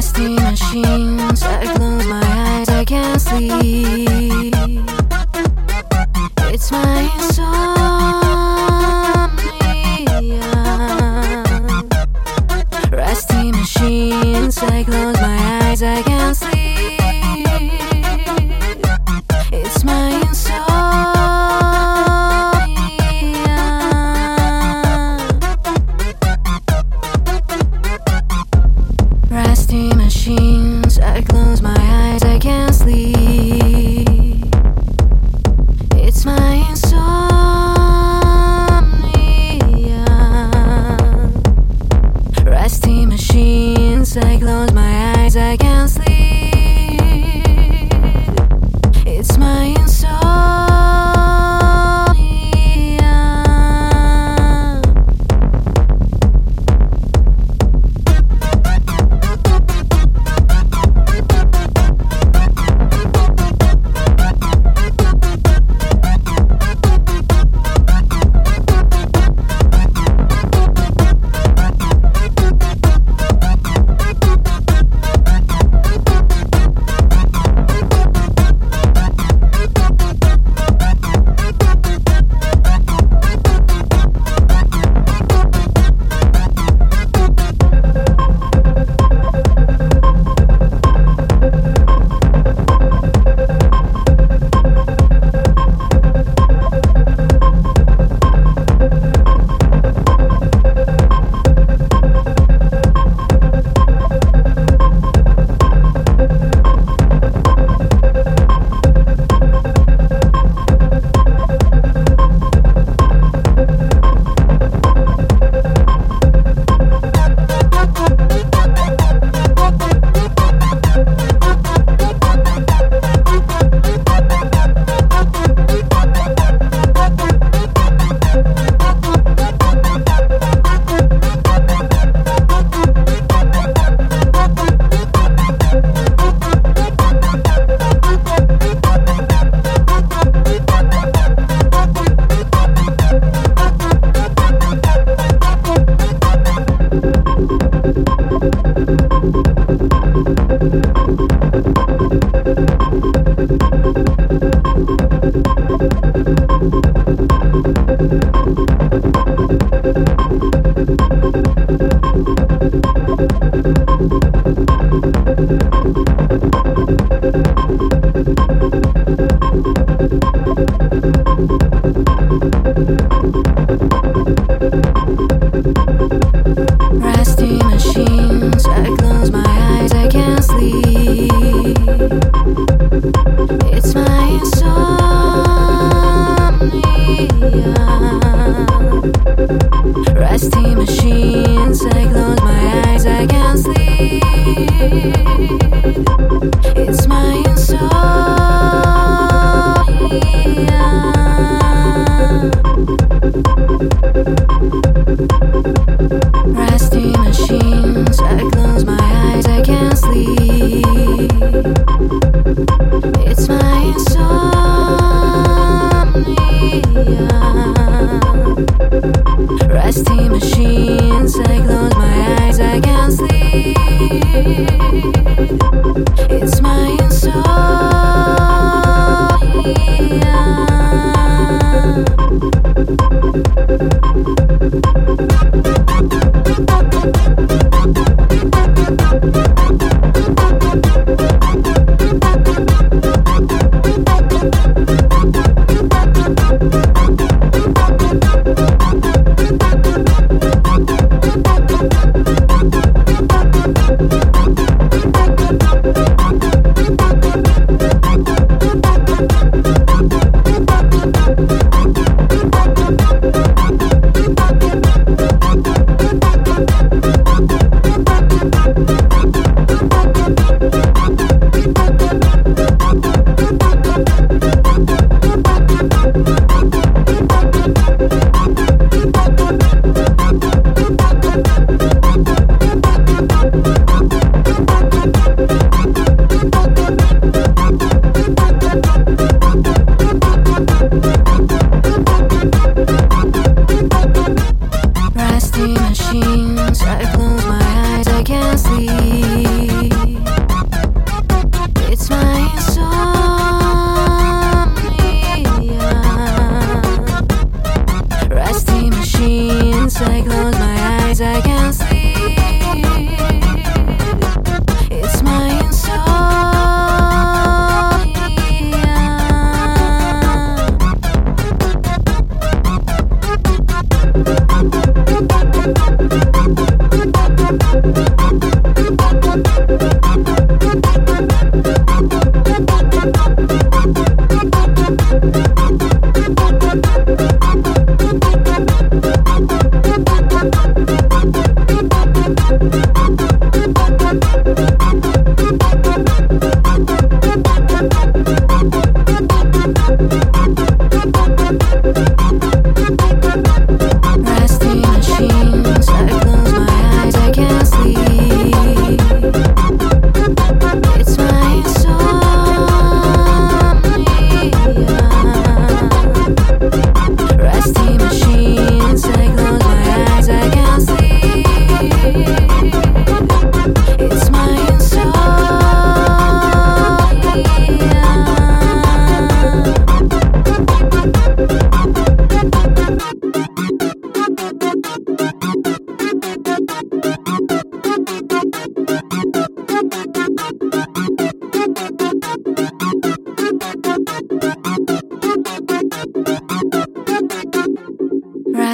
dusty machines. I close my eyes, I can't sleep. It's my insomnia. Rusty machines, I close my eyes, I can't sleep. like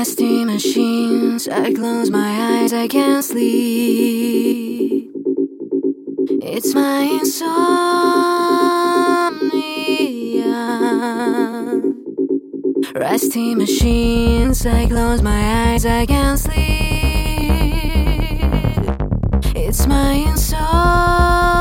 Rusty machines, I close my eyes, I can't sleep. It's my insomnia. Rusty machines, I close my eyes, I can't sleep. It's my insomnia.